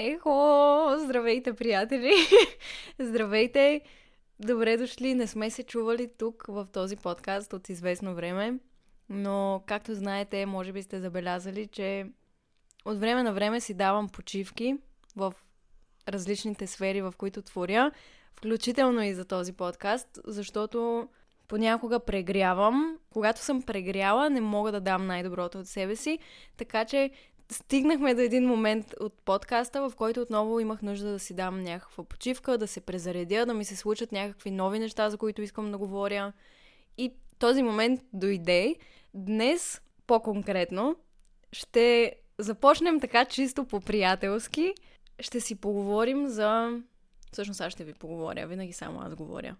Ехо! Здравейте, приятели! Здравейте! Добре дошли! Не сме се чували тук в този подкаст от известно време, но както знаете, може би сте забелязали, че от време на време си давам почивки в различните сфери, в които творя, включително и за този подкаст, защото понякога прегрявам. Когато съм прегряла, не мога да дам най-доброто от себе си, така че стигнахме до един момент от подкаста, в който отново имах нужда да си дам някаква почивка, да се презаредя, да ми се случат някакви нови неща, за които искам да говоря. И този момент дойде. Днес, по-конкретно, ще започнем така чисто по-приятелски. Ще си поговорим за... Всъщност аз ще ви поговоря, винаги само аз говоря.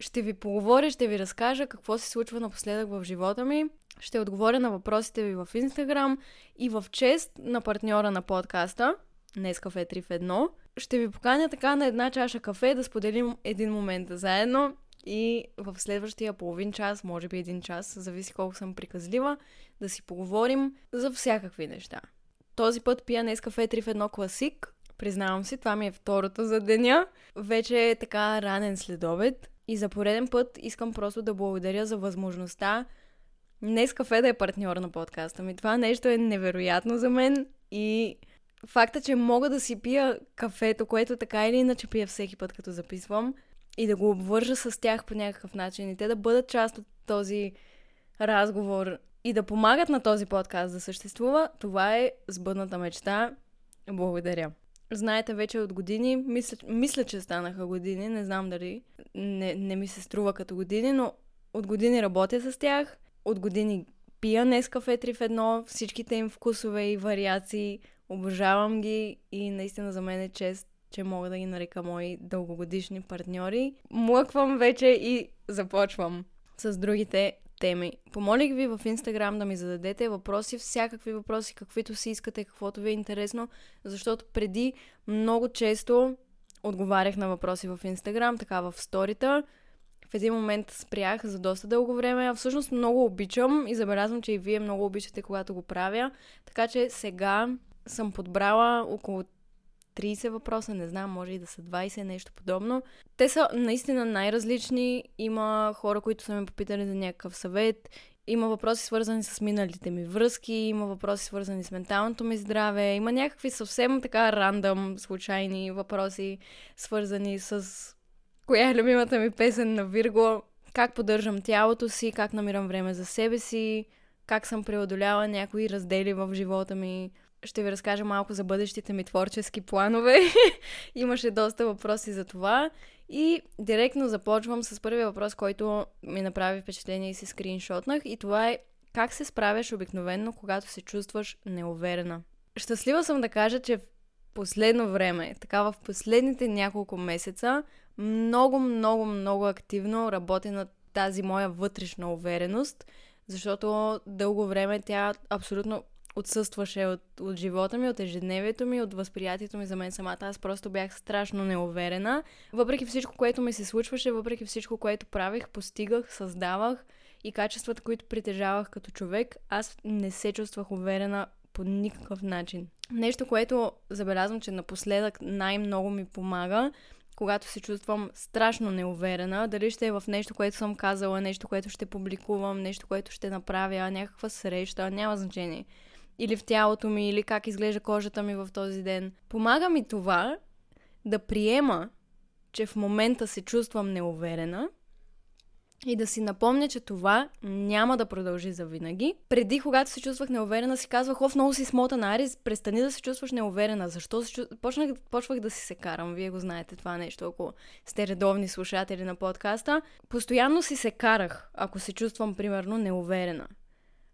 Ще ви поговоря, ще ви разкажа какво се случва напоследък в живота ми. Ще отговоря на въпросите ви в Инстаграм и в чест на партньора на подкаста, днес кафе 3 в 1. Ще ви поканя така на една чаша кафе да споделим един момент заедно и в следващия половин час, може би един час, зависи колко съм приказлива, да си поговорим за всякакви неща. Този път пия днес кафе 3 в 1 класик. Признавам си, това ми е второто за деня. Вече е така ранен следобед. И за пореден път искам просто да благодаря за възможността днес кафе да е партньор на подкаста ми. Това нещо е невероятно за мен и факта, че мога да си пия кафето, което така или иначе пия всеки път, като записвам, и да го обвържа с тях по някакъв начин и те да бъдат част от този разговор и да помагат на този подкаст да съществува, това е сбъдната мечта. Благодаря. Знаете вече от години, мисля, мисля че станаха години, не знам дали не, не ми се струва като години, но от години работя с тях, от години пия днес кафе 3 в 1, всичките им вкусове и вариации, обожавам ги и наистина за мен е чест, че мога да ги нарека мои дългогодишни партньори. Млъквам вече и започвам с другите теми. Помолих ви в Инстаграм да ми зададете въпроси, всякакви въпроси, каквито си искате, каквото ви е интересно, защото преди много често отговарях на въпроси в Инстаграм, така в сторита. В един момент спрях за доста дълго време, всъщност много обичам и забелязвам, че и вие много обичате, когато го правя. Така че сега съм подбрала около 30 въпроса, не знам, може и да са 20, нещо подобно. Те са наистина най-различни. Има хора, които са ме попитали за някакъв съвет. Има въпроси свързани с миналите ми връзки, има въпроси свързани с менталното ми здраве, има някакви съвсем така рандъм, случайни въпроси, свързани с коя е любимата ми песен на Вирго, как поддържам тялото си, как намирам време за себе си, как съм преодоляла някои раздели в живота ми, ще ви разкажа малко за бъдещите ми творчески планове. Имаше доста въпроси за това. И директно започвам с първия въпрос, който ми направи впечатление и си скриншотнах. И това е как се справяш обикновенно, когато се чувстваш неуверена. Щастлива съм да кажа, че в последно време, така в последните няколко месеца, много, много, много активно работя на тази моя вътрешна увереност, защото дълго време тя абсолютно отсъстваше от, от живота ми, от ежедневието ми, от възприятието ми за мен самата. Аз просто бях страшно неуверена. Въпреки всичко, което ми се случваше, въпреки всичко, което правих, постигах, създавах и качествата, които притежавах като човек, аз не се чувствах уверена по никакъв начин. Нещо, което забелязвам, че напоследък най-много ми помага, когато се чувствам страшно неуверена, дали ще е в нещо, което съм казала, нещо, което ще публикувам, нещо, което ще направя, някаква среща, няма значение или в тялото ми, или как изглежда кожата ми в този ден. Помага ми това да приема, че в момента се чувствам неуверена и да си напомня, че това няма да продължи за винаги. Преди, когато се чувствах неуверена, си казвах, оф, много си смотана, Арис, престани да се чувстваш неуверена. Защо се чу... Почнах, почвах да си се карам, вие го знаете това нещо, ако сте редовни слушатели на подкаста. Постоянно си се карах, ако се чувствам, примерно, неуверена.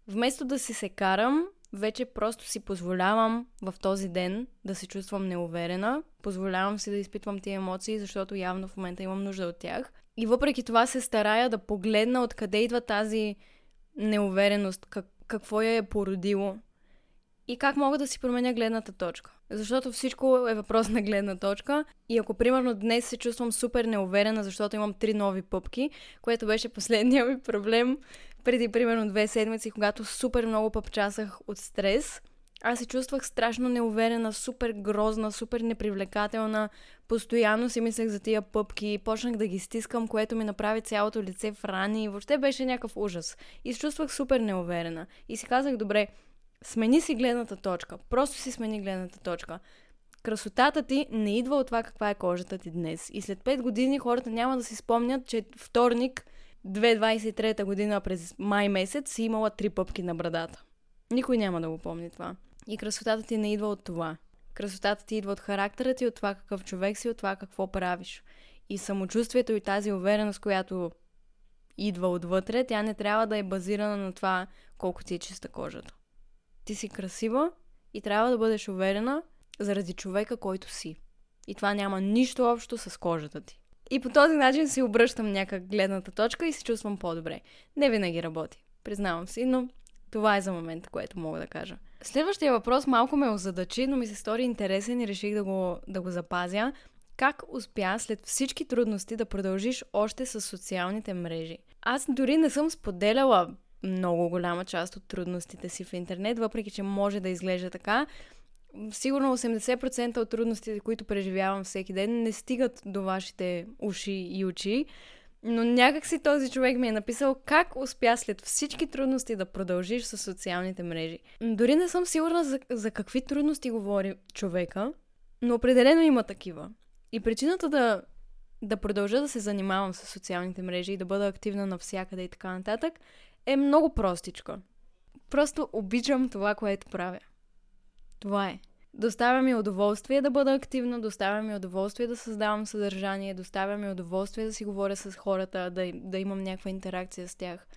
Вместо да си се карам, вече просто си позволявам в този ден да се чувствам неуверена, позволявам си да изпитвам тия емоции, защото явно в момента имам нужда от тях. И въпреки това се старая да погледна откъде идва тази неувереност, как, какво я е породило и как мога да си променя гледната точка. Защото всичко е въпрос на гледна точка. И ако примерно днес се чувствам супер неуверена, защото имам три нови пъпки, което беше последния ми проблем преди примерно две седмици, когато супер много пъпчасах от стрес, аз се чувствах страшно неуверена, супер грозна, супер непривлекателна. Постоянно си мислех за тия пъпки, почнах да ги стискам, което ми направи цялото лице в рани и въобще беше някакъв ужас. И се чувствах супер неуверена. И си казах, добре, смени си гледната точка. Просто си смени гледната точка. Красотата ти не идва от това каква е кожата ти днес. И след 5 години хората няма да си спомнят, че вторник 2023 година през май месец си имала три пъпки на брадата. Никой няма да го помни това. И красотата ти не идва от това. Красотата ти идва от характера ти, от това какъв човек си, от това какво правиш. И самочувствието и тази увереност, която идва отвътре, тя не трябва да е базирана на това колко ти е чиста кожата. Ти си красива и трябва да бъдеш уверена заради човека, който си. И това няма нищо общо с кожата ти. И по този начин си обръщам някак гледната точка и се чувствам по-добре. Не винаги работи, признавам си, но това е за момента, което мога да кажа. Следващия въпрос малко ме озадачи, но ми се стори интересен и реших да го, да го запазя. Как успя след всички трудности да продължиш още с социалните мрежи? Аз дори не съм споделяла много голяма част от трудностите си в интернет, въпреки че може да изглежда така. Сигурно 80% от трудностите, които преживявам всеки ден, не стигат до вашите уши и очи. Но някак си този човек ми е написал как успя след всички трудности да продължиш с социалните мрежи. Дори не съм сигурна за, за какви трудности говори човека, но определено има такива. И причината да, да продължа да се занимавам с социалните мрежи и да бъда активна навсякъде и така нататък е много простичка. Просто обичам това, което правя. Това е. Доставя ми удоволствие да бъда активна, доставя ми удоволствие да създавам съдържание, доставя ми удоволствие да си говоря с хората, да, да имам някаква интеракция с тях.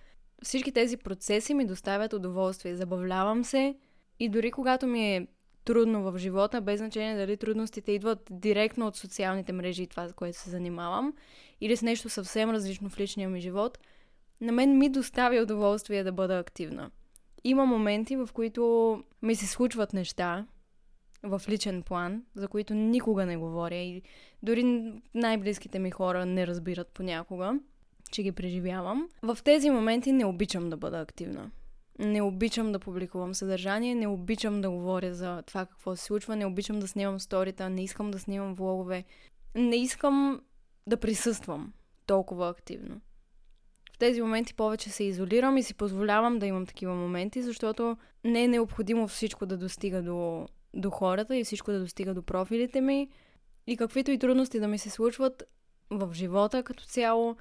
Всички тези процеси ми доставят удоволствие. Забавлявам се и дори когато ми е трудно в живота, без значение дали трудностите идват директно от социалните мрежи и това, с което се занимавам, или с нещо съвсем различно в личния ми живот, на мен ми доставя удоволствие да бъда активна. Има моменти, в които ми се случват неща, в личен план, за които никога не говоря и дори най-близките ми хора не разбират понякога, че ги преживявам. В тези моменти не обичам да бъда активна. Не обичам да публикувам съдържание, не обичам да говоря за това какво се случва, не обичам да снимам сторита, не искам да снимам влогове, не искам да присъствам толкова активно. Тези моменти повече се изолирам и си позволявам да имам такива моменти, защото не е необходимо всичко да достига до до хората и всичко да достига до профилите ми и каквито и трудности да ми се случват в живота като цяло,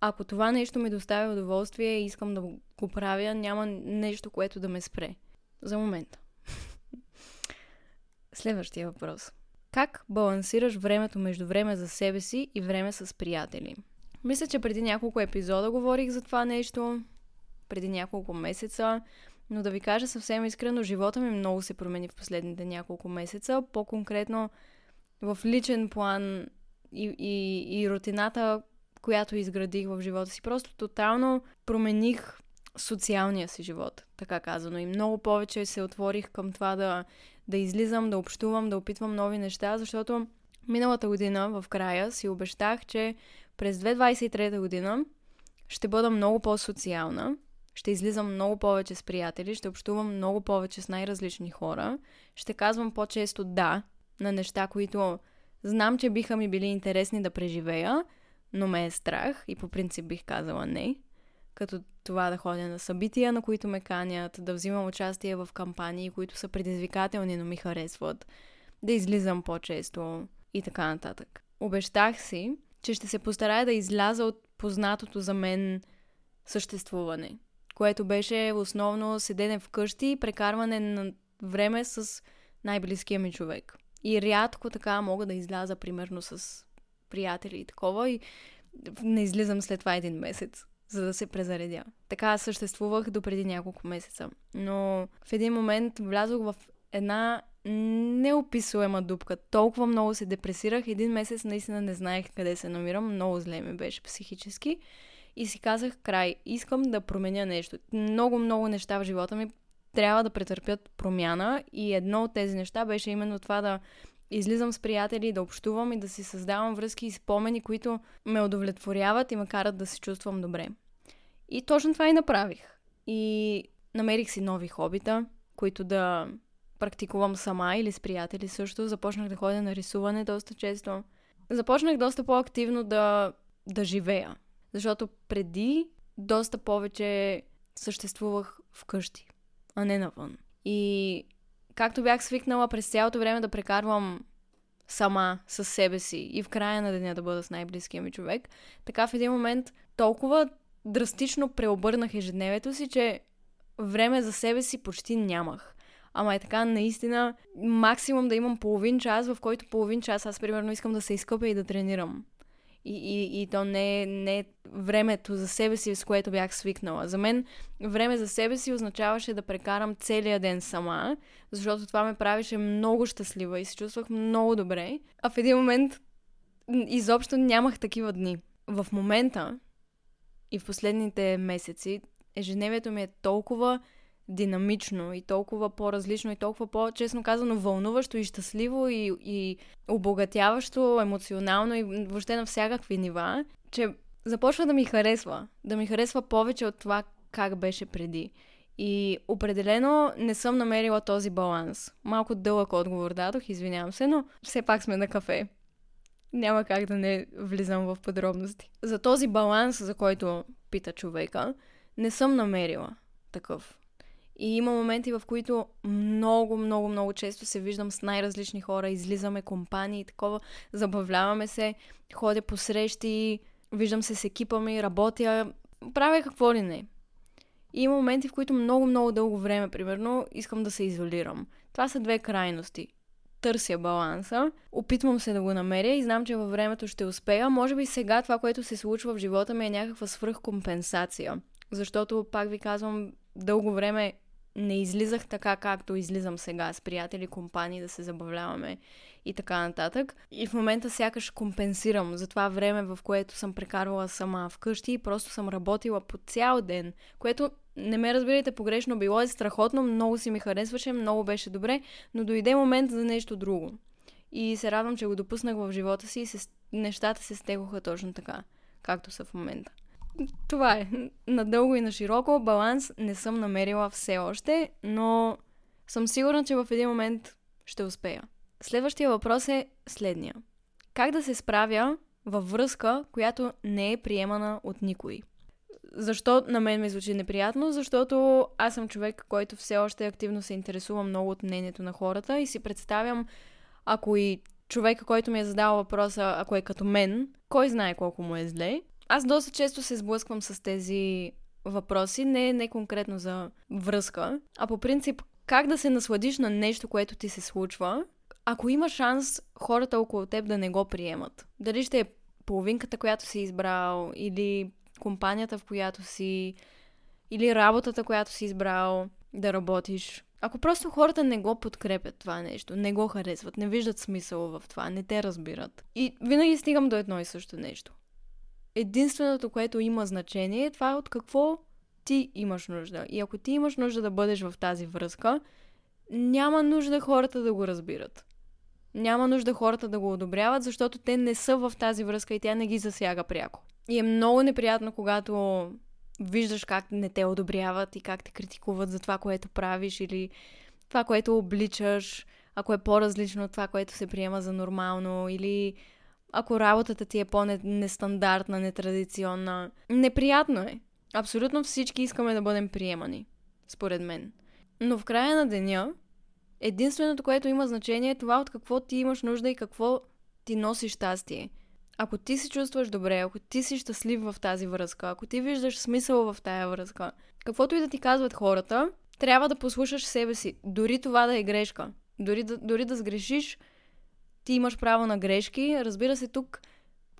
ако това нещо ми доставя удоволствие и искам да го правя, няма нещо, което да ме спре. За момента. Следващия въпрос. Как балансираш времето между време за себе си и време с приятели? Мисля, че преди няколко епизода говорих за това нещо, преди няколко месеца. Но да ви кажа съвсем искрено, живота ми много се промени в последните няколко месеца. По-конкретно в личен план и, и, и рутината, която изградих в живота си. Просто тотално промених социалния си живот, така казано. И много повече се отворих към това да, да излизам, да общувам, да опитвам нови неща, защото миналата година в края си обещах, че през 2023 година ще бъда много по-социална ще излизам много повече с приятели, ще общувам много повече с най-различни хора, ще казвам по-често да на неща, които знам, че биха ми били интересни да преживея, но ме е страх и по принцип бих казала не. Като това да ходя на събития, на които ме канят, да взимам участие в кампании, които са предизвикателни, но ми харесват, да излизам по-често и така нататък. Обещах си, че ще се постарая да изляза от познатото за мен съществуване което беше основно седене вкъщи и прекарване на време с най-близкия ми човек. И рядко така мога да изляза, примерно, с приятели и такова, и не излизам след това един месец, за да се презаредя. Така съществувах до преди няколко месеца. Но в един момент влязох в една неописуема дупка. Толкова много се депресирах. Един месец наистина не знаех къде се намирам. Много зле ми беше психически и си казах край, искам да променя нещо. Много, много неща в живота ми трябва да претърпят промяна и едно от тези неща беше именно това да излизам с приятели, да общувам и да си създавам връзки и спомени, които ме удовлетворяват и ме карат да се чувствам добре. И точно това и направих. И намерих си нови хобита, които да практикувам сама или с приятели също. Започнах да ходя на рисуване доста често. Започнах доста по-активно да, да живея. Защото преди доста повече съществувах вкъщи, а не навън. И както бях свикнала през цялото време да прекарвам сама с себе си и в края на деня да бъда с най-близкия ми човек, така в един момент толкова драстично преобърнах ежедневието си, че време за себе си почти нямах. Ама е така, наистина, максимум да имам половин час, в който половин час аз, примерно, искам да се изкъпя и да тренирам. И, и, и то не е, не е времето за себе си, с което бях свикнала. За мен време за себе си означаваше да прекарам целия ден сама, защото това ме правише много щастлива и се чувствах много добре. А в един момент изобщо нямах такива дни. В момента и в последните месеци ежедневието ми е толкова динамично и толкова по-различно и толкова по-честно казано вълнуващо и щастливо и, и обогатяващо емоционално и въобще на всякакви нива, че започва да ми харесва. Да ми харесва повече от това как беше преди. И определено не съм намерила този баланс. Малко дълъг отговор дадох, извинявам се, но все пак сме на кафе. Няма как да не влизам в подробности. За този баланс, за който пита човека, не съм намерила такъв. И има моменти, в които много, много, много често се виждам с най-различни хора, излизаме компании и такова, забавляваме се, ходя по срещи, виждам се с екипа ми, работя, правя какво ли не. И има моменти, в които много, много дълго време, примерно, искам да се изолирам. Това са две крайности. Търся баланса, опитвам се да го намеря и знам, че във времето ще успея. Може би сега това, което се случва в живота ми е някаква свръхкомпенсация. Защото, пак ви казвам, дълго време не излизах така, както излизам сега с приятели, компании, да се забавляваме и така нататък. И в момента сякаш компенсирам за това време, в което съм прекарвала сама вкъщи и просто съм работила по цял ден, което не ме разбирайте погрешно, било е страхотно, много си ми харесваше, много беше добре, но дойде момент за нещо друго. И се радвам, че го допуснах в живота си и се, нещата се стегоха точно така, както са в момента това е. Надълго и на широко баланс не съм намерила все още, но съм сигурна, че в един момент ще успея. Следващия въпрос е следния. Как да се справя във връзка, която не е приемана от никой? Защо на мен ми звучи неприятно? Защото аз съм човек, който все още активно се интересува много от мнението на хората и си представям, ако и човека, който ми е задал въпроса, ако е като мен, кой знае колко му е зле, аз доста често се сблъсквам с тези въпроси, не, не конкретно за връзка, а по принцип как да се насладиш на нещо, което ти се случва, ако има шанс хората около теб да не го приемат. Дали ще е половинката, която си избрал, или компанията, в която си, или работата, която си избрал да работиш. Ако просто хората не го подкрепят това нещо, не го харесват, не виждат смисъл в това, не те разбират. И винаги стигам до едно и също нещо единственото, което има значение, е това от какво ти имаш нужда. И ако ти имаш нужда да бъдеш в тази връзка, няма нужда хората да го разбират. Няма нужда хората да го одобряват, защото те не са в тази връзка и тя не ги засяга пряко. И е много неприятно, когато виждаш как не те одобряват и как те критикуват за това, което правиш или това, което обличаш, ако е по-различно от това, което се приема за нормално или ако работата ти е по-нестандартна, нетрадиционна. Неприятно е. Абсолютно всички искаме да бъдем приемани, според мен. Но в края на деня, единственото, което има значение е това от какво ти имаш нужда и какво ти носи щастие. Ако ти се чувстваш добре, ако ти си щастлив в тази връзка, ако ти виждаш смисъл в тая връзка, каквото и да ти казват хората, трябва да послушаш себе си. Дори това да е грешка. Дори да, дори да сгрешиш, ти имаш право на грешки. Разбира се, тук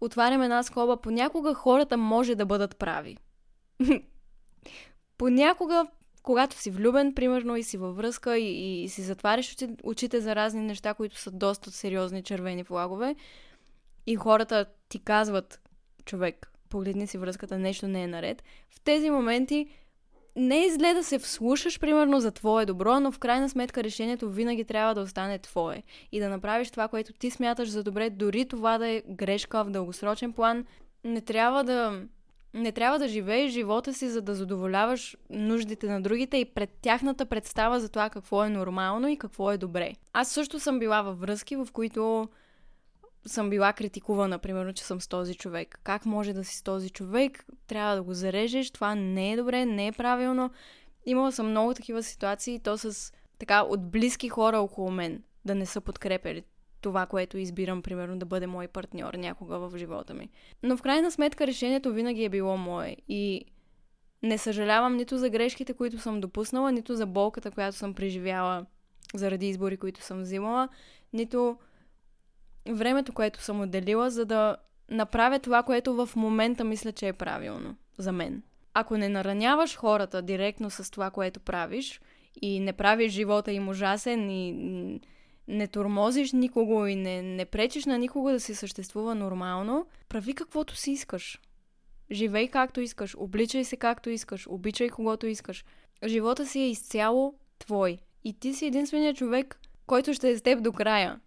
отварям една скоба. Понякога хората може да бъдат прави. Понякога, когато си влюбен, примерно, и си във връзка и, и, и си затваряш очите за разни неща, които са доста сериозни червени флагове, и хората ти казват, човек, погледни си връзката, нещо не е наред, в тези моменти не е зле да се вслушаш, примерно, за твое добро, но в крайна сметка решението винаги трябва да остане твое. И да направиш това, което ти смяташ за добре, дори това да е грешка в дългосрочен план, не трябва да Не трябва да живееш живота си, за да задоволяваш нуждите на другите и пред тяхната представа за това какво е нормално и какво е добре. Аз също съм била във връзки, в които съм била критикувана, примерно, че съм с този човек. Как може да си с този човек? Трябва да го зарежеш. Това не е добре, не е правилно. Имала съм много такива ситуации, то с така от близки хора около мен, да не са подкрепили това, което избирам, примерно, да бъде мой партньор някога в живота ми. Но в крайна сметка решението винаги е било мое и не съжалявам нито за грешките, които съм допуснала, нито за болката, която съм преживяла заради избори, които съм взимала, нито времето, което съм отделила, за да направя това, което в момента мисля, че е правилно за мен. Ако не нараняваш хората директно с това, което правиш, и не правиш живота им ужасен и не тормозиш никого и не, не пречиш на никого да си съществува нормално, прави каквото си искаш. Живей както искаш, обличай се както искаш, обичай когото искаш. Живота си е изцяло твой. И ти си единственият човек, който ще е с теб до края.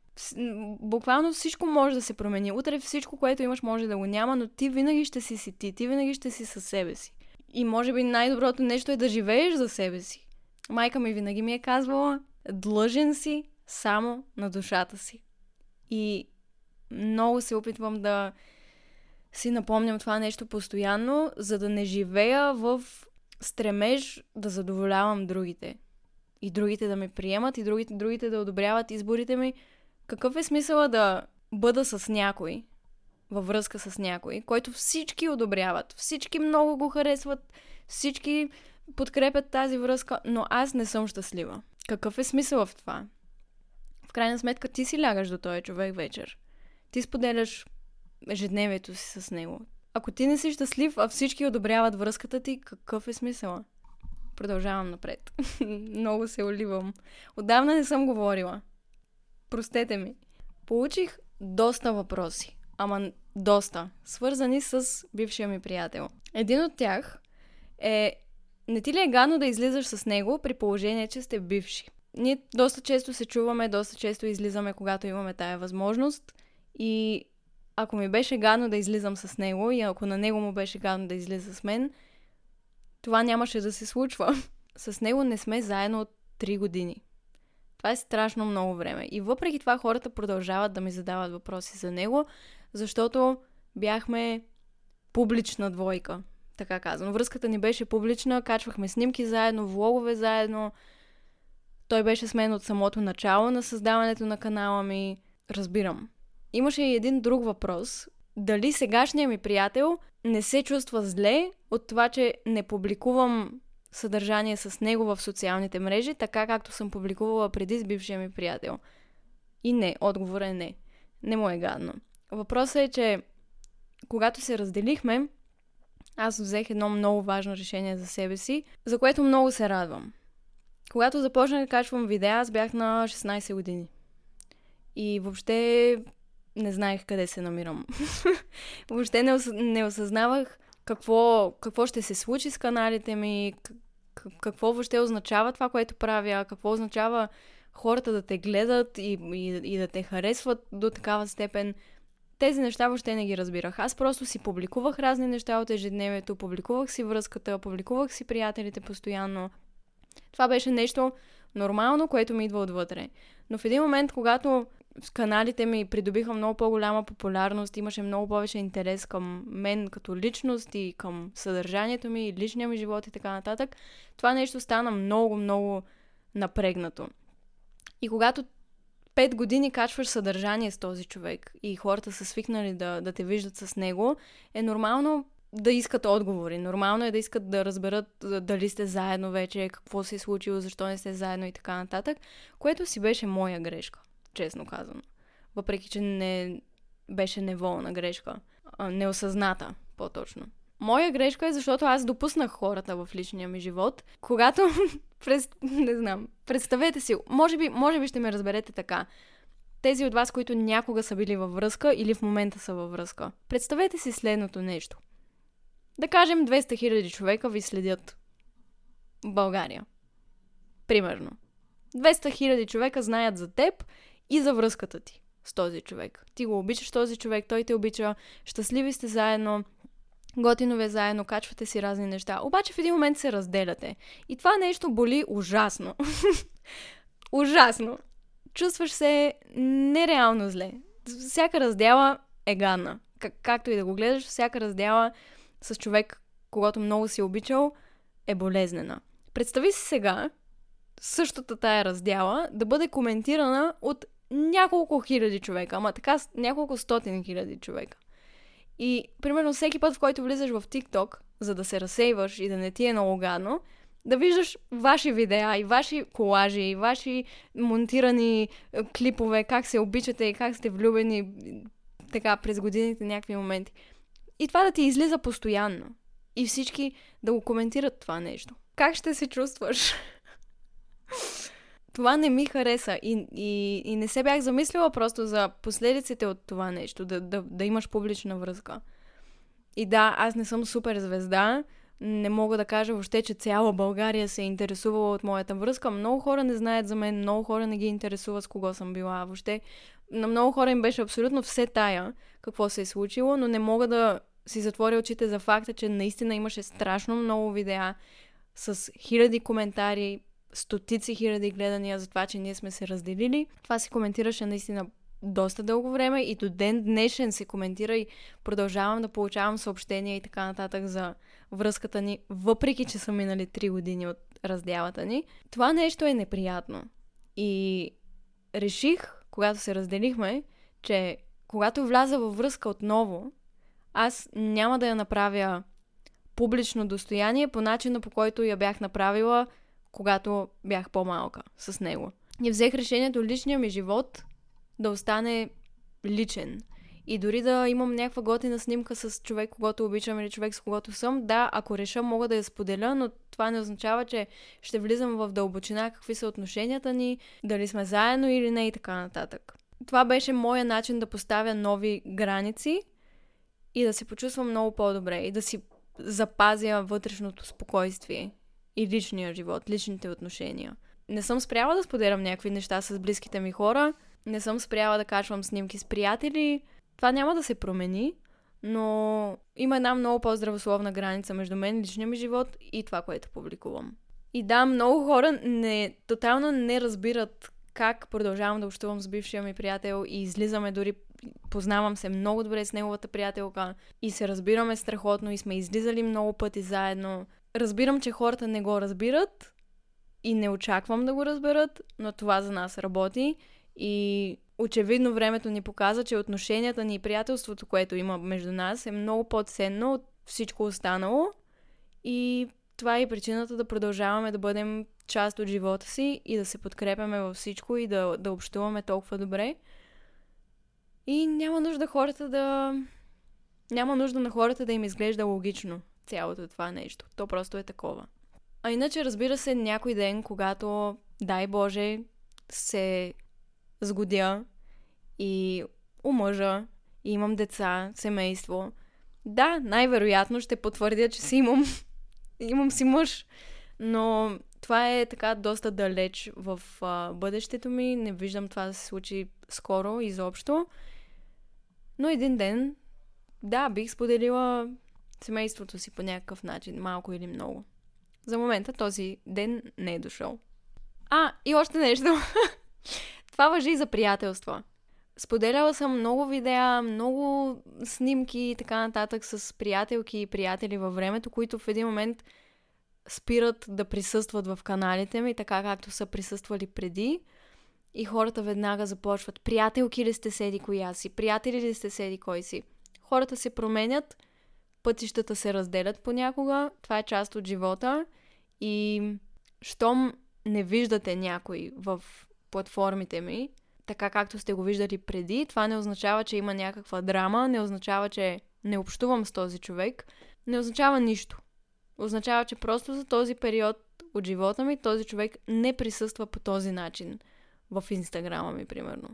Буквално всичко може да се промени. Утре всичко, което имаш, може да го няма, но ти винаги ще си си ти. Ти винаги ще си със себе си. И може би най-доброто нещо е да живееш за себе си. Майка ми винаги ми е казвала, длъжен си само на душата си. И много се опитвам да си напомням това нещо постоянно, за да не живея в стремеж да задоволявам другите. И другите да ме приемат, и другите, другите да одобряват изборите ми. Какъв е смисъла да бъда с някой, във връзка с някой, който всички одобряват, всички много го харесват, всички подкрепят тази връзка, но аз не съм щастлива. Какъв е смисъл в това? В крайна сметка ти си лягаш до този човек вечер. Ти споделяш ежедневието си с него. Ако ти не си щастлив, а всички одобряват връзката ти, какъв е смисъл? Продължавам напред. Много се оливам. Отдавна не съм говорила. Простете ми. Получих доста въпроси. Ама доста. Свързани с бившия ми приятел. Един от тях е не ти ли е гадно да излизаш с него при положение, че сте бивши? Ние доста често се чуваме, доста често излизаме, когато имаме тая възможност. И ако ми беше гадно да излизам с него и ако на него му беше гадно да излиза с мен, това нямаше да се случва. С него не сме заедно от 3 години. Това е страшно много време. И въпреки това хората продължават да ми задават въпроси за него, защото бяхме публична двойка така казано. Връзката ни беше публична, качвахме снимки заедно, влогове заедно. Той беше с мен от самото начало на създаването на канала ми. Разбирам. Имаше и един друг въпрос. Дали сегашният ми приятел не се чувства зле от това, че не публикувам съдържание с него в социалните мрежи, така както съм публикувала преди с бившия ми приятел? И не, отговорът е не. Не му е гадно. Въпросът е, че когато се разделихме, аз взех едно много важно решение за себе си, за което много се радвам. Когато започнах да качвам видеа, аз бях на 16 години. И въобще не знаех къде се намирам. въобще не, ос- не осъзнавах какво, какво ще се случи с каналите ми, какво въобще означава това, което правя, какво означава хората да те гледат и, и, и да те харесват до такава степен тези неща въобще не ги разбирах. Аз просто си публикувах разни неща от ежедневието, публикувах си връзката, публикувах си приятелите постоянно. Това беше нещо нормално, което ми идва отвътре. Но в един момент, когато каналите ми придобиха много по-голяма популярност, имаше много повече интерес към мен като личност и към съдържанието ми, и личния ми живот и така нататък, това нещо стана много, много напрегнато. И когато пет години качваш съдържание с този човек и хората са свикнали да, да те виждат с него, е нормално да искат отговори. Нормално е да искат да разберат дали сте заедно вече, какво се е случило, защо не сте заедно и така нататък, което си беше моя грешка, честно казано. Въпреки, че не беше неволна грешка. А, неосъзната, по-точно. Моя грешка е, защото аз допуснах хората в личния ми живот, когато през, не знам, представете си, може би, може би ще ме разберете така. Тези от вас, които някога са били във връзка или в момента са във връзка. Представете си следното нещо. Да кажем 200 000 човека ви следят в България. Примерно. 200 000 човека знаят за теб и за връзката ти с този човек. Ти го обичаш този човек, той те обича, щастливи сте заедно, готино ви е заедно, качвате си разни неща. Обаче в един момент се разделяте. И това нещо боли ужасно. ужасно. Чувстваш се нереално зле. Всяка раздяла е гадна. Как, както и да го гледаш, всяка раздяла с човек, когато много си обичал, е болезнена. Представи си сега, същата тая раздяла да бъде коментирана от няколко хиляди човека, ама така няколко стотин хиляди човека. И, примерно, всеки път, в който влизаш в TikTok, за да се разсейваш и да не ти е много гадно, да виждаш ваши видеа и ваши колажи, и ваши монтирани е, клипове, как се обичате и как сте влюбени така през годините някакви моменти. И това да ти излиза постоянно. И всички да го коментират това нещо. Как ще се чувстваш? това не ми хареса и, и, и не се бях замислила просто за последиците от това нещо, да, да, да имаш публична връзка. И да, аз не съм супер звезда, не мога да кажа въобще, че цяла България се е интересувала от моята връзка. Много хора не знаят за мен, много хора не ги интересува с кого съм била. Въобще на много хора им беше абсолютно все тая какво се е случило, но не мога да си затворя очите за факта, че наистина имаше страшно много видеа с хиляди коментари, стотици хиляди гледания за това, че ние сме се разделили. Това се коментираше наистина доста дълго време и до ден днешен се коментира и продължавам да получавам съобщения и така нататък за връзката ни, въпреки че са минали 3 години от раздялата ни. Това нещо е неприятно. И реших, когато се разделихме, че когато вляза във връзка отново, аз няма да я направя публично достояние по начина по който я бях направила когато бях по-малка с него. И взех решението личния ми живот да остане личен. И дори да имам някаква готина снимка с човек, когато обичам или човек с когото съм, да, ако реша, мога да я споделя, но това не означава, че ще влизам в дълбочина какви са отношенията ни, дали сме заедно или не и така нататък. Това беше моя начин да поставя нови граници и да се почувствам много по-добре и да си запазя вътрешното спокойствие и личния живот, личните отношения. Не съм спряла да споделям някакви неща с близките ми хора, не съм спряла да качвам снимки с приятели. Това няма да се промени, но има една много по-здравословна граница между мен, личния ми живот и това, което публикувам. И да, много хора не, тотално не разбират как продължавам да общувам с бившия ми приятел и излизаме дори познавам се много добре с неговата приятелка и се разбираме страхотно и сме излизали много пъти заедно разбирам, че хората не го разбират и не очаквам да го разберат, но това за нас работи. И очевидно времето ни показа, че отношенията ни и приятелството, което има между нас е много по-ценно от всичко останало. И това е причината да продължаваме да бъдем част от живота си и да се подкрепяме във всичко и да, да общуваме толкова добре. И няма нужда хората да... Няма нужда на хората да им изглежда логично цялото това нещо. То просто е такова. А иначе, разбира се, някой ден, когато, дай Боже, се сгодя и омъжа, и имам деца, семейство, да, най-вероятно ще потвърдя, че си имам, имам си мъж. Но това е така доста далеч в а, бъдещето ми. Не виждам това да се случи скоро, изобщо. Но един ден, да, бих споделила семейството си по някакъв начин, малко или много. За момента този ден не е дошъл. А, и още нещо. Това въжи и за приятелства. Споделяла съм много видеа, много снимки и така нататък с приятелки и приятели във времето, които в един момент спират да присъстват в каналите ми, така както са присъствали преди. И хората веднага започват. Приятелки ли сте седи коя си? Приятели ли сте седи кой си? Хората се променят пътищата се разделят понякога, това е част от живота и щом не виждате някой в платформите ми, така както сте го виждали преди, това не означава, че има някаква драма, не означава, че не общувам с този човек, не означава нищо. Означава, че просто за този период от живота ми този човек не присъства по този начин в Инстаграма ми, примерно.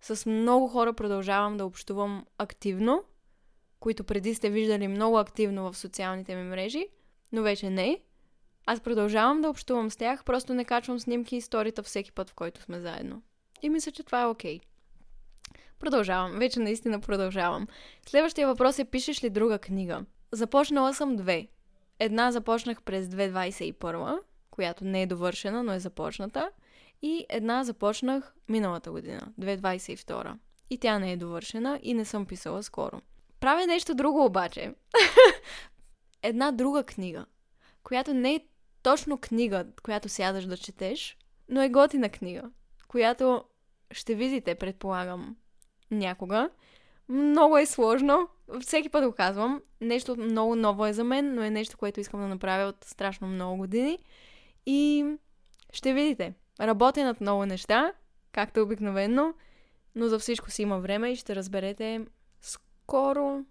С много хора продължавам да общувам активно, които преди сте виждали много активно в социалните ми мрежи, но вече не. Аз продължавам да общувам с тях, просто не качвам снимки и историта всеки път, в който сме заедно. И мисля, че това е окей. Okay. Продължавам. Вече наистина продължавам. Следващия въпрос е, пишеш ли друга книга? Започнала съм две. Една започнах през 2021, която не е довършена, но е започната. И една започнах миналата година, 2022. И тя не е довършена и не съм писала скоро. Правя нещо друго обаче. една друга книга, която не е точно книга, която сядаш да четеш, но е готина книга, която ще видите, предполагам, някога. Много е сложно. Всеки път го казвам. Нещо много ново е за мен, но е нещо, което искам да направя от страшно много години. И ще видите. Работя над много неща, както обикновено, но за всичко си има време и ще разберете скоро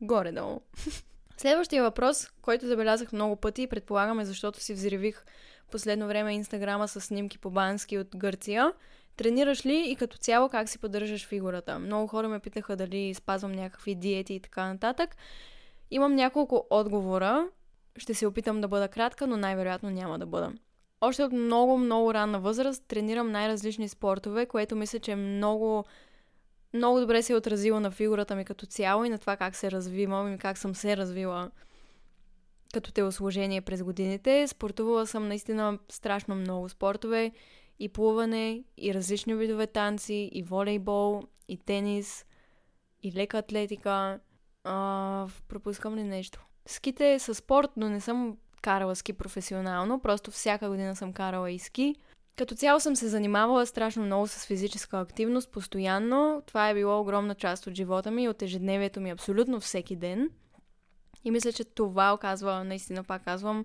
горе-долу. Следващия въпрос, който забелязах много пъти, предполагаме, защото си взривих последно време инстаграма с снимки по бански от Гърция. Тренираш ли и като цяло как си поддържаш фигурата? Много хора ме питаха дали спазвам някакви диети и така нататък. Имам няколко отговора. Ще се опитам да бъда кратка, но най-вероятно няма да бъда. Още от много, много ранна възраст тренирам най-различни спортове, което мисля, че е много, много добре се е отразило на фигурата ми като цяло и на това как се развивам и как съм се развила като телосложение през годините. Спортувала съм наистина страшно много спортове и плуване, и различни видове танци, и волейбол, и тенис, и лека атлетика. А, пропускам ли нещо? Ските са спорт, но не съм карала ски професионално, просто всяка година съм карала и ски. Като цяло съм се занимавала страшно много с физическа активност, постоянно. Това е било огромна част от живота ми, от ежедневието ми абсолютно всеки ден. И мисля, че това оказва, наистина пак казвам,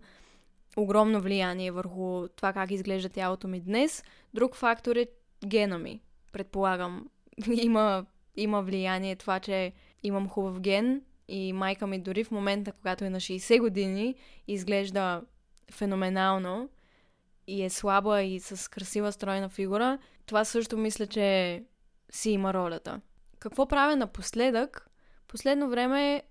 огромно влияние върху това как изглежда тялото ми днес. Друг фактор е гена ми. Предполагам, има, има влияние това, че имам хубав ген и майка ми дори в момента, когато е на 60 години, изглежда феноменално и е слаба и с красива стройна фигура. Това също мисля, че си има ролята. Какво правя напоследък? Последно време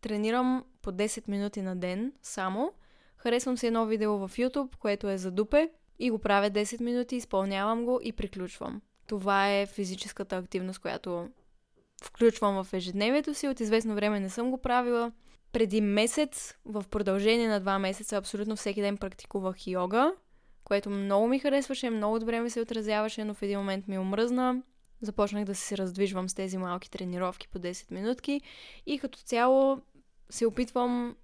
тренирам по 10 минути на ден само – Харесвам си едно видео в YouTube, което е за дупе и го правя 10 минути, изпълнявам го и приключвам. Това е физическата активност, която включвам в ежедневието си. От известно време не съм го правила. Преди месец, в продължение на два месеца, абсолютно всеки ден практикувах йога, което много ми харесваше, много добре ми се отразяваше, но в един момент ми омръзна. Започнах да се раздвижвам с тези малки тренировки по 10 минутки и като цяло се опитвам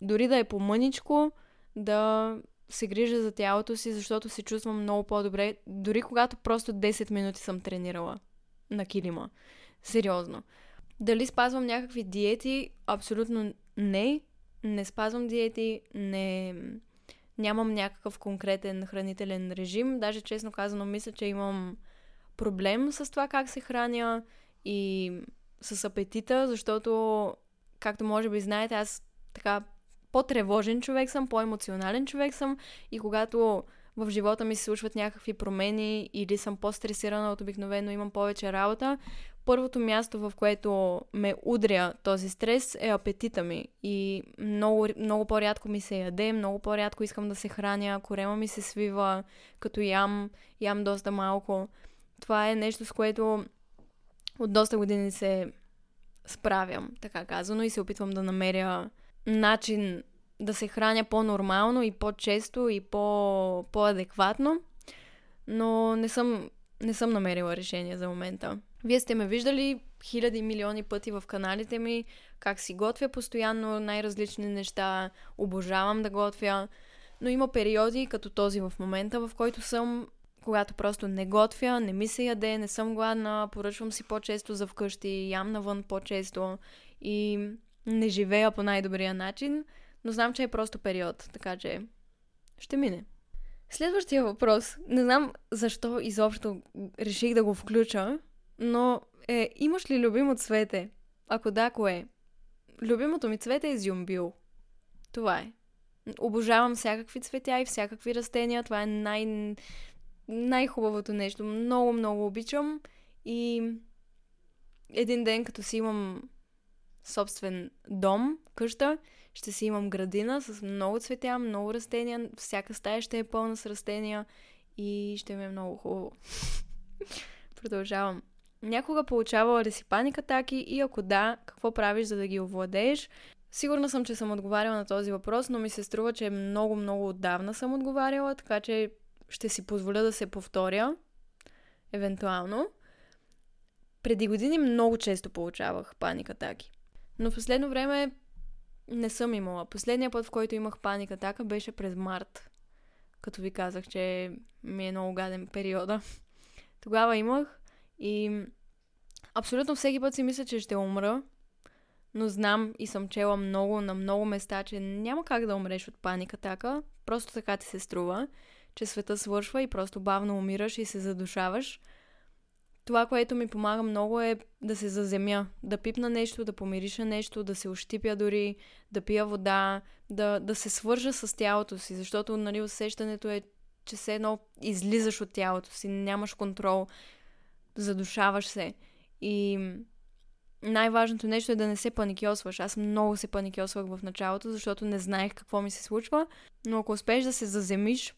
дори да е по-мъничко, да се грижа за тялото си, защото се чувствам много по-добре, дори когато просто 10 минути съм тренирала на килима. Сериозно. Дали спазвам някакви диети? Абсолютно не. Не спазвам диети, не... Нямам някакъв конкретен хранителен режим. Даже честно казано, мисля, че имам проблем с това как се храня и с апетита, защото, както може би знаете, аз така по-тревожен човек съм, по-емоционален човек съм и когато в живота ми се случват някакви промени или съм по-стресирана от обикновено, имам повече работа, първото място, в което ме удря този стрес е апетита ми. И много, много по-рядко ми се яде, много по-рядко искам да се храня, корема ми се свива, като ям, ям доста малко. Това е нещо, с което от доста години се справям, така казано, и се опитвам да намеря начин да се храня по-нормално и по-често и по- по-адекватно, но не съм, не съм намерила решение за момента. Вие сте ме виждали хиляди милиони пъти в каналите ми, как си готвя постоянно най-различни неща, обожавам да готвя, но има периоди, като този в момента, в който съм, когато просто не готвя, не ми се яде, не съм гладна, поръчвам си по-често за вкъщи, ям навън по-често и не живея по най-добрия начин, но знам, че е просто период, така че ще мине. Следващия въпрос, не знам защо изобщо реших да го включа, но е, имаш ли любимо цвете? Ако да, кое? Любимото ми цвете е зюмбил. Това е. Обожавам всякакви цветя и всякакви растения. Това е най- най-хубавото нещо. Много, много обичам. И един ден, като си имам собствен дом, къща, ще си имам градина с много цветя, много растения, всяка стая ще е пълна с растения и ще ми е много хубаво. Продължавам. Някога получавала ли си паник атаки и ако да, какво правиш за да ги овладееш? Сигурна съм, че съм отговаряла на този въпрос, но ми се струва, че много-много отдавна съм отговаряла, така че ще си позволя да се повторя, евентуално. Преди години много често получавах паник атаки. Но в последно време не съм имала. Последният път, в който имах паник атака, беше през март. Като ви казах, че ми е много гаден периода. Тогава имах и абсолютно всеки път си мисля, че ще умра. Но знам и съм чела много на много места, че няма как да умреш от паник атака. Просто така ти се струва, че света свършва и просто бавно умираш и се задушаваш – това, което ми помага много е да се заземя, да пипна нещо, да помириша нещо, да се ощипя дори, да пия вода, да, да се свържа с тялото си, защото нали, усещането е, че все едно излизаш от тялото си, нямаш контрол, задушаваш се. И най-важното нещо е да не се паникьосваш. Аз много се паникьосвах в началото, защото не знаех какво ми се случва, но ако успееш да се заземиш,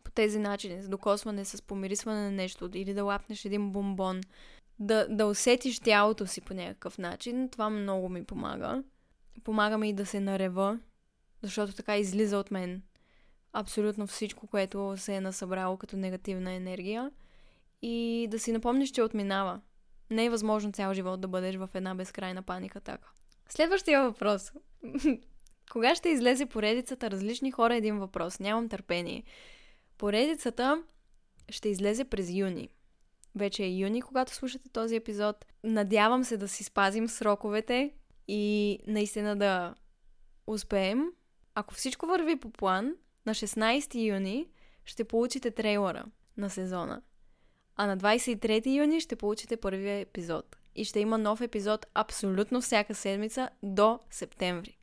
по тези начини, с докосване, с помирисване на нещо или да лапнеш един бомбон, да, да усетиш тялото си по някакъв начин, това много ми помага. Помага ми и да се нарева, защото така излиза от мен абсолютно всичко, което се е насъбрало като негативна енергия и да си напомниш, че отминава. Не е възможно цял живот да бъдеш в една безкрайна паника така. Следващия въпрос. Кога ще излезе поредицата различни хора един въпрос? Нямам търпение. Поредицата ще излезе през юни. Вече е юни, когато слушате този епизод. Надявам се да си спазим сроковете и наистина да успеем. Ако всичко върви по план, на 16 юни ще получите трейлера на сезона. А на 23 юни ще получите първия епизод. И ще има нов епизод абсолютно всяка седмица до септември.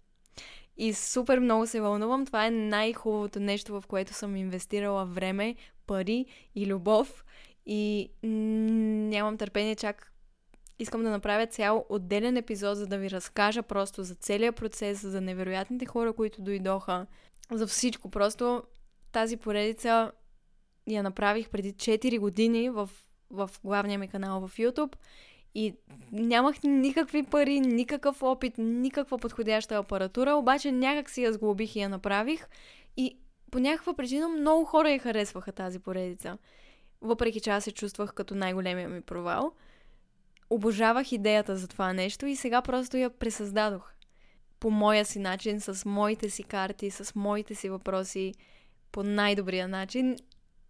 И супер много се вълнувам. Това е най-хубавото нещо, в което съм инвестирала време, пари и любов. И нямам търпение чак. Искам да направя цял отделен епизод, за да ви разкажа просто за целият процес, за невероятните хора, които дойдоха, за всичко. Просто тази поредица я направих преди 4 години в, в главния ми канал в YouTube и нямах никакви пари, никакъв опит, никаква подходяща апаратура, обаче някак си я сглобих и я направих. И по някаква причина много хора я харесваха тази поредица. Въпреки че аз се чувствах като най-големия ми провал. Обожавах идеята за това нещо и сега просто я пресъздадох. По моя си начин, с моите си карти, с моите си въпроси, по най-добрия начин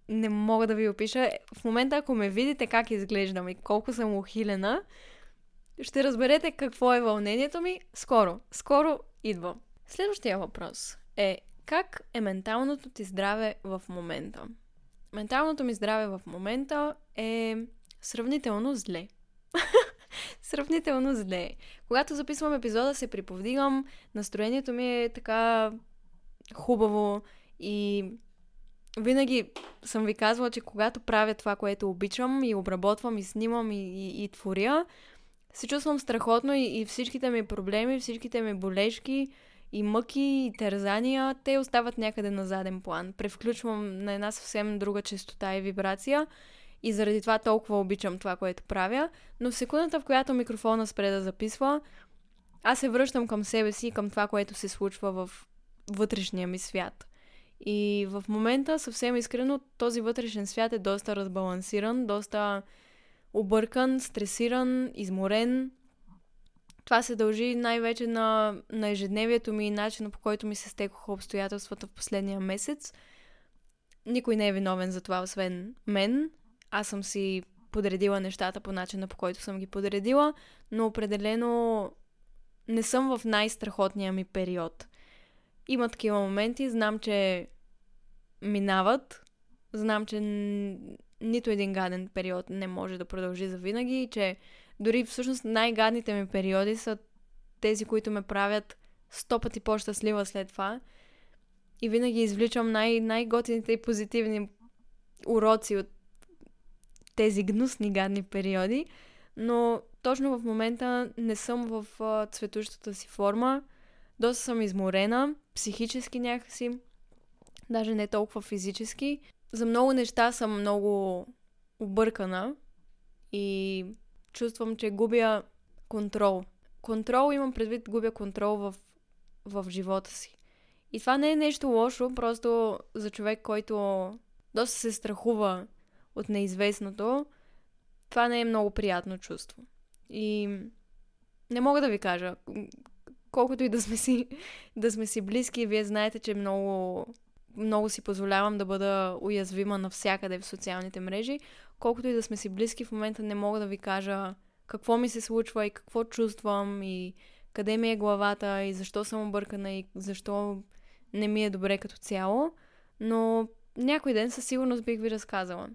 не мога да ви опиша. В момента, ако ме видите как изглеждам и колко съм ухилена, ще разберете какво е вълнението ми скоро. Скоро идва. Следващия въпрос е как е менталното ти здраве в момента? Менталното ми здраве в момента е сравнително зле. сравнително зле. Когато записвам епизода, се приповдигам, настроението ми е така хубаво и винаги съм ви казвала, че когато правя това, което обичам и обработвам и снимам и, и, и творя, се чувствам страхотно и, и всичките ми проблеми, всичките ми болешки и мъки и тързания, те остават някъде на заден план. Превключвам на една съвсем друга частота и вибрация и заради това толкова обичам това, което правя. Но в секундата, в която микрофона спре да записва, аз се връщам към себе си и към това, което се случва в вътрешния ми свят. И в момента, съвсем искрено, този вътрешен свят е доста разбалансиран, доста объркан, стресиран, изморен. Това се дължи най-вече на, на ежедневието ми и начина по който ми се стекоха обстоятелствата в последния месец. Никой не е виновен за това, освен мен. Аз съм си подредила нещата по начина по който съм ги подредила, но определено не съм в най-страхотния ми период. Има такива моменти, знам, че минават, знам, че нито един гаден период не може да продължи за винаги и че дори всъщност най-гадните ми периоди са тези, които ме правят сто пъти по-щастлива след това. И винаги извличам най- най-готините и позитивни уроци от тези гнусни гадни периоди, но точно в момента не съм в цветущата си форма. Доста съм изморена, психически някакси, даже не толкова физически. За много неща съм много объркана и чувствам, че губя контрол. Контрол имам предвид, губя контрол в в живота си. И това не е нещо лошо, просто за човек, който доста се страхува от неизвестното, това не е много приятно чувство. И не мога да ви кажа, колкото и да сме си, да сме си близки, вие знаете, че много, много си позволявам да бъда уязвима навсякъде в социалните мрежи. Колкото и да сме си близки, в момента не мога да ви кажа какво ми се случва и какво чувствам и къде ми е главата и защо съм объркана и защо не ми е добре като цяло. Но някой ден със сигурност бих ви разказала.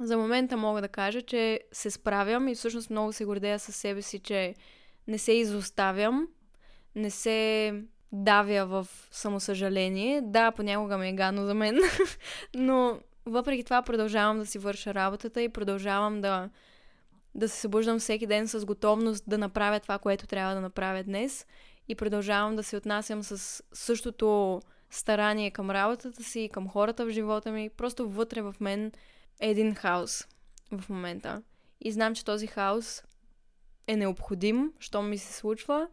За момента мога да кажа, че се справям и всъщност много се гордея със себе си, че не се изоставям, не се давя в самосъжаление. Да, понякога ми е гадно за мен, но въпреки това продължавам да си върша работата и продължавам да, да се събуждам всеки ден с готовност да направя това, което трябва да направя днес и продължавам да се отнасям с същото старание към работата си, към хората в живота ми. Просто вътре в мен е един хаос в момента. И знам, че този хаос е необходим, що ми се случва.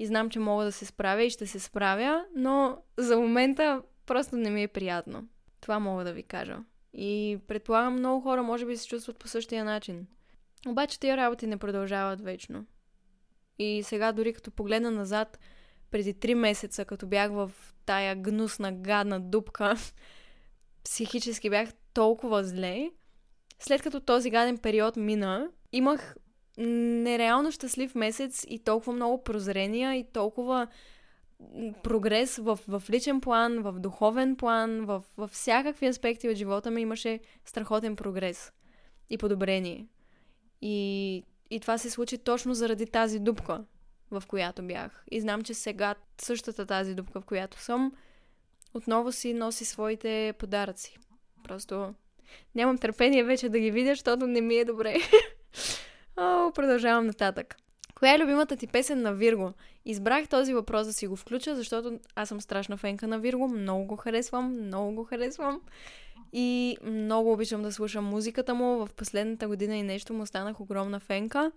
И знам, че мога да се справя и ще се справя, но за момента просто не ми е приятно. Това мога да ви кажа. И предполагам, много хора може би се чувстват по същия начин. Обаче тези работи не продължават вечно. И сега дори като погледна назад, преди три месеца, като бях в тая гнусна, гадна дупка, психически бях толкова зле. След като този гаден период мина, имах нереално щастлив месец и толкова много прозрения и толкова прогрес в, в личен план, в духовен план, в, в всякакви аспекти от живота ми имаше страхотен прогрес и подобрение. И, и това се случи точно заради тази дупка, в която бях. И знам, че сега същата тази дупка, в която съм, отново си носи своите подаръци. Просто нямам търпение вече да ги видя, защото не ми е добре. О, продължавам нататък. Коя е любимата ти песен на Вирго? Избрах този въпрос да си го включа, защото аз съм страшна фенка на Вирго. Много го харесвам, много го харесвам. И много обичам да слушам музиката му. В последната година и нещо му станах огромна фенка.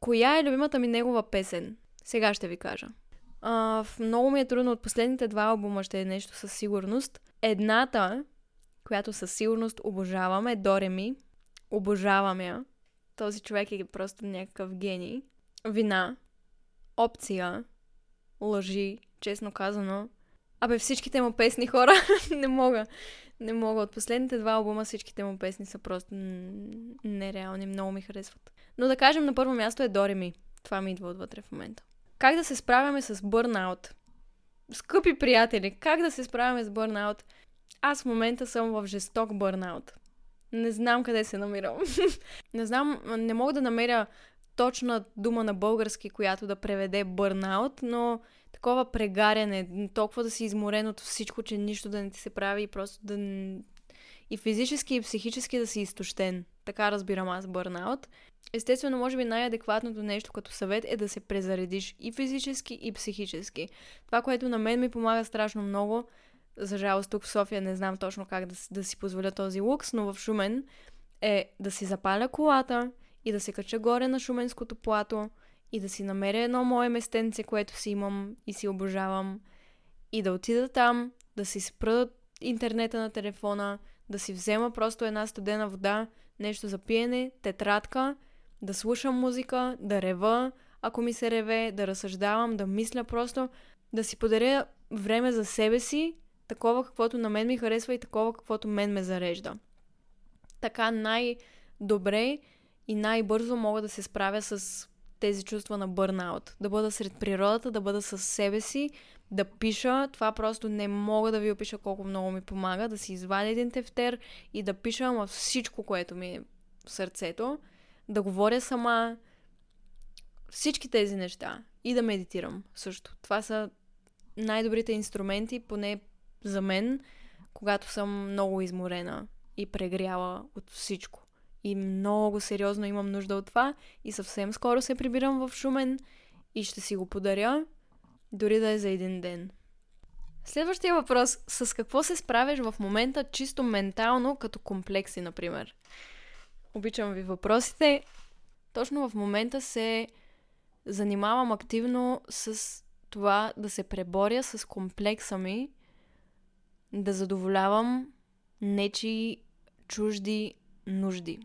Коя е любимата ми негова песен? Сега ще ви кажа. А, много ми е трудно от последните два албума, ще е нещо със сигурност. Едната, която със сигурност обожавам е Дореми. Обожавам я. Този човек е просто някакъв гений. Вина. Опция. Лъжи. Честно казано. Абе, всичките му песни хора не мога. Не мога. От последните два албума всичките му песни са просто нереални. Много ми харесват. Но да кажем на първо място е Дореми. Това ми идва отвътре в момента. Как да се справяме с бърнаут? Скъпи приятели, как да се справяме с бърнаут? Аз в момента съм в жесток бърнаут. Не знам къде се намирам. не знам, не мога да намеря точна дума на български, която да преведе бърнаут, но такова прегаряне, толкова да си изморен от всичко, че нищо да не ти се прави и просто да... И физически и психически да си изтощен. Така разбирам аз бърнаут. Естествено, може би най-адекватното нещо като съвет е да се презаредиш и физически, и психически. Това, което на мен ми помага страшно много, за жалост тук в София не знам точно как да, да си позволя този лукс, но в Шумен е да си запаля колата и да се кача горе на Шуменското плато и да си намеря едно мое местенце, което си имам и си обожавам и да отида там, да си спра интернета на телефона, да си взема просто една студена вода, нещо за пиене, тетрадка, да слушам музика, да рева, ако ми се реве, да разсъждавам, да мисля просто, да си подаря време за себе си такова каквото на мен ми харесва и такова каквото мен ме зарежда. Така най-добре и най-бързо мога да се справя с тези чувства на бърнаут. Да бъда сред природата, да бъда със себе си, да пиша. Това просто не мога да ви опиша колко много ми помага. Да си извадя един тефтер и да пиша ама всичко, което ми е в сърцето. Да говоря сама. Всички тези неща. И да медитирам също. Това са най-добрите инструменти, поне за мен, когато съм много изморена и прегряла от всичко. И много сериозно имам нужда от това и съвсем скоро се прибирам в Шумен и ще си го подаря, дори да е за един ден. Следващия въпрос. С какво се справяш в момента чисто ментално, като комплекси, например? Обичам ви въпросите. Точно в момента се занимавам активно с това да се преборя с комплекса ми, да задоволявам нечи чужди нужди.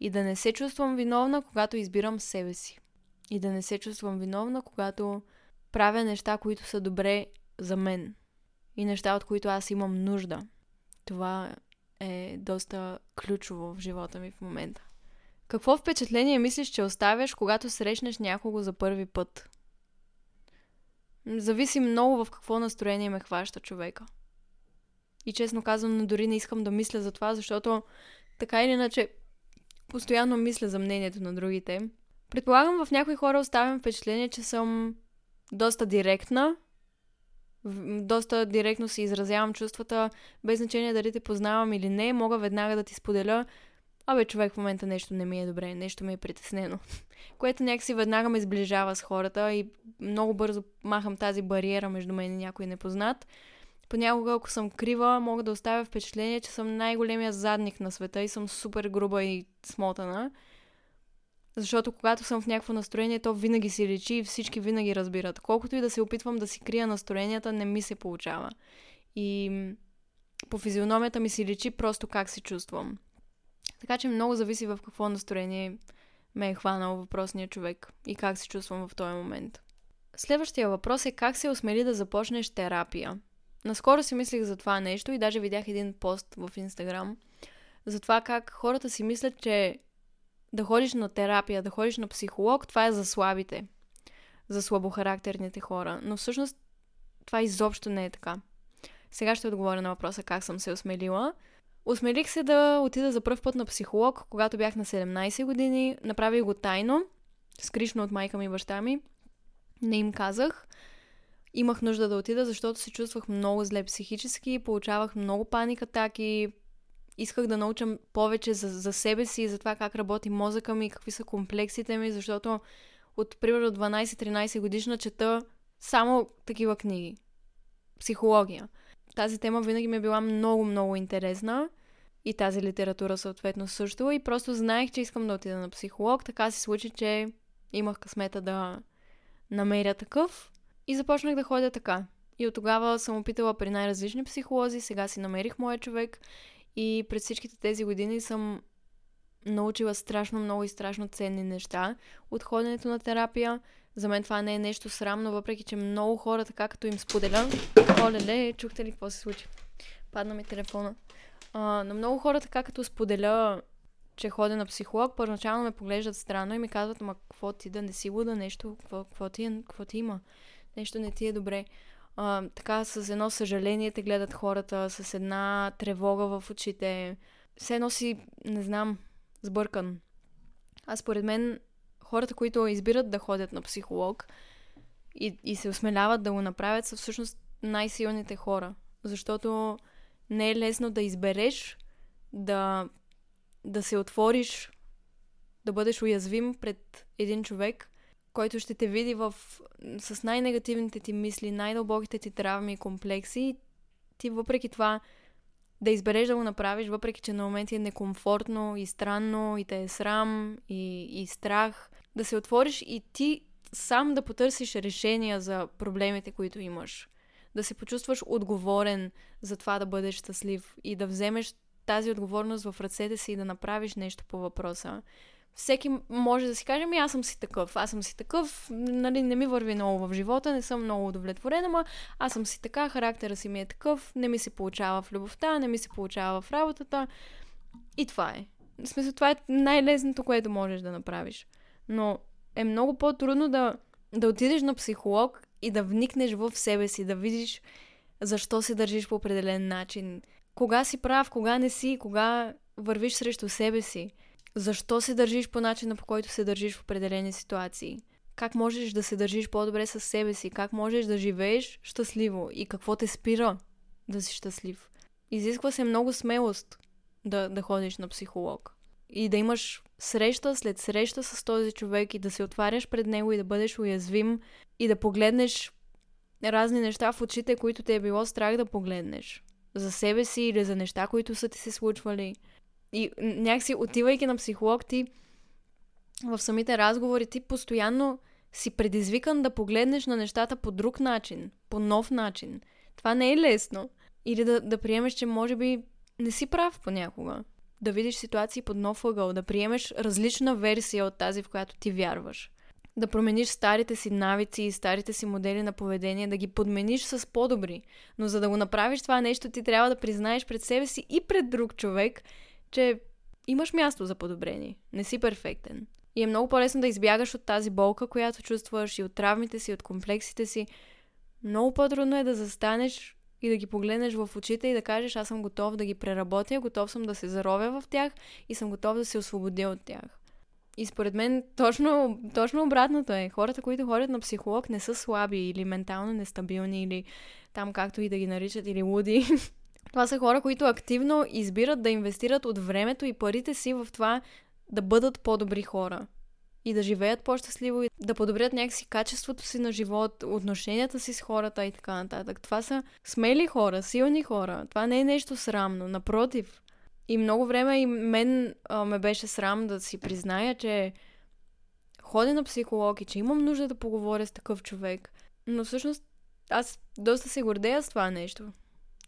И да не се чувствам виновна, когато избирам себе си. И да не се чувствам виновна, когато правя неща, които са добре за мен. И неща, от които аз имам нужда. Това е доста ключово в живота ми в момента. Какво впечатление мислиш, че оставяш, когато срещнеш някого за първи път? Зависи много в какво настроение ме хваща човека. И честно казвам, дори не искам да мисля за това, защото така или иначе постоянно мисля за мнението на другите. Предполагам, в някои хора оставям впечатление, че съм доста директна. Доста директно си изразявам чувствата, без значение дали те познавам или не. Мога веднага да ти споделя, абе, човек в момента нещо не ми е добре, нещо ми е притеснено. Което някакси веднага ме сближава с хората и много бързо махам тази бариера между мен и някой непознат. Понякога, ако съм крива, мога да оставя впечатление, че съм най-големия задник на света и съм супер груба и смотана. Защото когато съм в някакво настроение, то винаги си личи и всички винаги разбират. Колкото и да се опитвам да си крия настроенията, не ми се получава. И по физиономията ми си личи просто как се чувствам. Така че много зависи в какво настроение ме е хванал въпросния човек и как се чувствам в този момент. Следващия въпрос е как се осмели да започнеш терапия. Наскоро си мислих за това нещо и даже видях един пост в Инстаграм за това как хората си мислят, че да ходиш на терапия, да ходиш на психолог, това е за слабите, за слабохарактерните хора. Но всъщност това изобщо не е така. Сега ще отговоря на въпроса как съм се осмелила. Осмелих се да отида за първ път на психолог, когато бях на 17 години. Направих го тайно, скришно от майка ми и баща ми. Не им казах. Имах нужда да отида, защото се чувствах много зле психически, получавах много паник атаки, исках да научам повече за, за себе си, за това как работи мозъка ми, какви са комплексите ми, защото от примерно 12-13 годишна чета само такива книги. Психология. Тази тема винаги ми е била много, много интересна и тази литература съответно също и просто знаех, че искам да отида на психолог. Така се случи, че имах късмета да намеря такъв и започнах да ходя така. И от тогава съм опитала при най-различни психолози, сега си намерих моя човек и през всичките тези години съм научила страшно много и страшно ценни неща от ходенето на терапия. За мен това не е нещо срамно, въпреки че много хора, така като им споделя... Оле, чухте ли какво се случи? Падна ми телефона. А, на много хора, така като споделя, че ходя на психолог, първоначално ме поглеждат странно и ми казват, ама какво ти да не си луда, нещо, какво, какво, ти, е, какво ти има? Нещо не ти е добре а, така с едно съжаление те гледат хората, с една тревога в очите. Все едно си, не знам, сбъркан. А според мен хората, които избират да ходят на психолог и, и се осмеляват да го направят, са всъщност най-силните хора. Защото не е лесно да избереш да, да се отвориш, да бъдеш уязвим пред един човек който ще те види в, с най-негативните ти мисли, най-дълбоките ти травми и комплекси, ти въпреки това да избереш да го направиш, въпреки че на моменти е некомфортно и странно и те е срам и, и страх, да се отвориш и ти сам да потърсиш решения за проблемите, които имаш. Да се почувстваш отговорен за това да бъдеш щастлив и да вземеш тази отговорност в ръцете си и да направиш нещо по въпроса всеки може да си каже, ми аз съм си такъв, аз съм си такъв, нали, не ми върви много в живота, не съм много удовлетворена, ама аз съм си така, характера си ми е такъв, не ми се получава в любовта, не ми се получава в работата. И това е. В смисъл, това е най-лесното, което можеш да направиш. Но е много по-трудно да, да отидеш на психолог и да вникнеш в себе си, да видиш защо се държиш по определен начин. Кога си прав, кога не си, кога вървиш срещу себе си. Защо се държиш по начина, по който се държиш в определени ситуации? Как можеш да се държиш по-добре със себе си? Как можеш да живееш щастливо? И какво те спира да си щастлив? Изисква се много смелост да, да ходиш на психолог. И да имаш среща след среща с този човек и да се отваряш пред него и да бъдеш уязвим и да погледнеш разни неща в очите, които те е било страх да погледнеш. За себе си или за неща, които са ти се случвали. И някакси отивайки на психолог, ти в самите разговори, ти постоянно си предизвикан да погледнеш на нещата по друг начин, по нов начин. Това не е лесно. Или да, да приемеш, че може би не си прав понякога. Да видиш ситуации под нов ъгъл, да приемеш различна версия от тази, в която ти вярваш. Да промениш старите си навици и старите си модели на поведение, да ги подмениш с по-добри. Но за да го направиш това нещо, ти трябва да признаеш пред себе си и пред друг човек, че имаш място за подобрение. Не си перфектен. И е много по-лесно да избягаш от тази болка, която чувстваш и от травмите си, от комплексите си. Много по-трудно е да застанеш и да ги погледнеш в очите и да кажеш, аз съм готов да ги преработя, готов съм да се заровя в тях и съм готов да се освободя от тях. И според мен точно, точно обратното е. Хората, които ходят на психолог, не са слаби или ментално нестабилни или там както и да ги наричат или луди. Това са хора, които активно избират да инвестират от времето и парите си в това да бъдат по-добри хора и да живеят по-щастливо и да подобрят някакси качеството си на живот, отношенията си с хората и така нататък. Това са смели хора, силни хора. Това не е нещо срамно, напротив. И много време и мен а, ме беше срам да си призная, че ходя на психолог и че имам нужда да поговоря с такъв човек. Но всъщност аз доста се гордея с това нещо.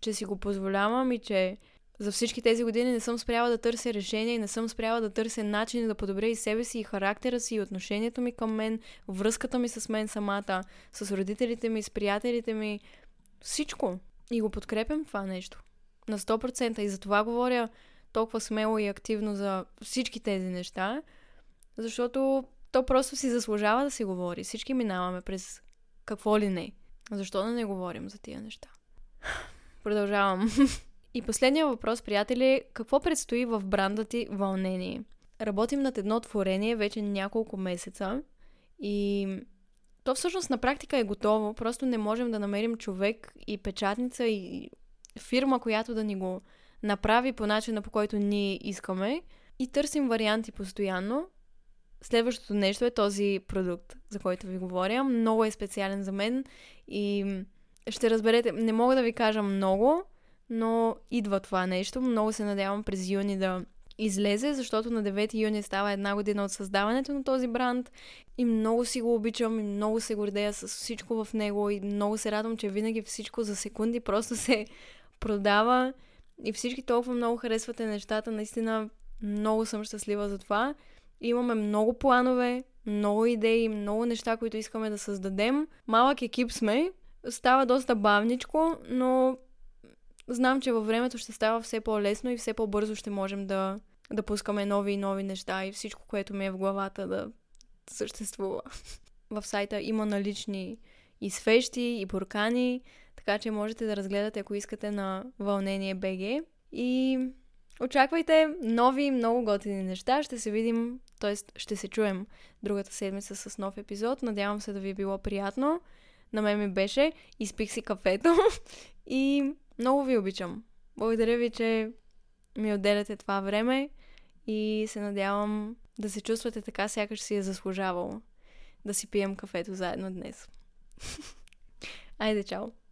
Че си го позволявам и че за всички тези години не съм спряла да търся решения и не съм спряла да търся начини да подобря и себе си, и характера си, и отношението ми към мен, връзката ми с мен самата, с родителите ми, с приятелите ми. Всичко. И го подкрепям това нещо. На 100%. И за това говоря толкова смело и активно за всички тези неща, защото то просто си заслужава да се говори. Всички минаваме през какво ли не. Защо да не говорим за тия неща? Продължавам. И последния въпрос, приятели, какво предстои в бранда ти Вълнение? Работим над едно творение вече няколко месеца и то всъщност на практика е готово, просто не можем да намерим човек и печатница и фирма, която да ни го направи по начина по който ние искаме и търсим варианти постоянно. Следващото нещо е този продукт, за който ви говоря. Много е специален за мен и ще разберете, не мога да ви кажа много, но идва това нещо. Много се надявам през юни да излезе, защото на 9 юни става една година от създаването на този бранд и много си го обичам и много се гордея с всичко в него и много се радвам, че винаги всичко за секунди просто се продава и всички толкова много харесвате нещата. Наистина много съм щастлива за това. Имаме много планове, много идеи, много неща, които искаме да създадем. Малък екип сме, става доста бавничко, но знам, че във времето ще става все по-лесно и все по-бързо ще можем да, да пускаме нови и нови неща и всичко, което ми е в главата да съществува. в сайта има налични и свещи, и буркани, така че можете да разгледате, ако искате на Вълнение БГ. И очаквайте нови, много готини неща. Ще се видим, т.е. ще се чуем другата седмица с нов епизод. Надявам се да ви е било приятно. На мен ми беше. Изпих си кафето и много ви обичам. Благодаря ви, че ми отделяте това време и се надявам да се чувствате така, сякаш си е заслужавало да си пием кафето заедно днес. Айде, чао!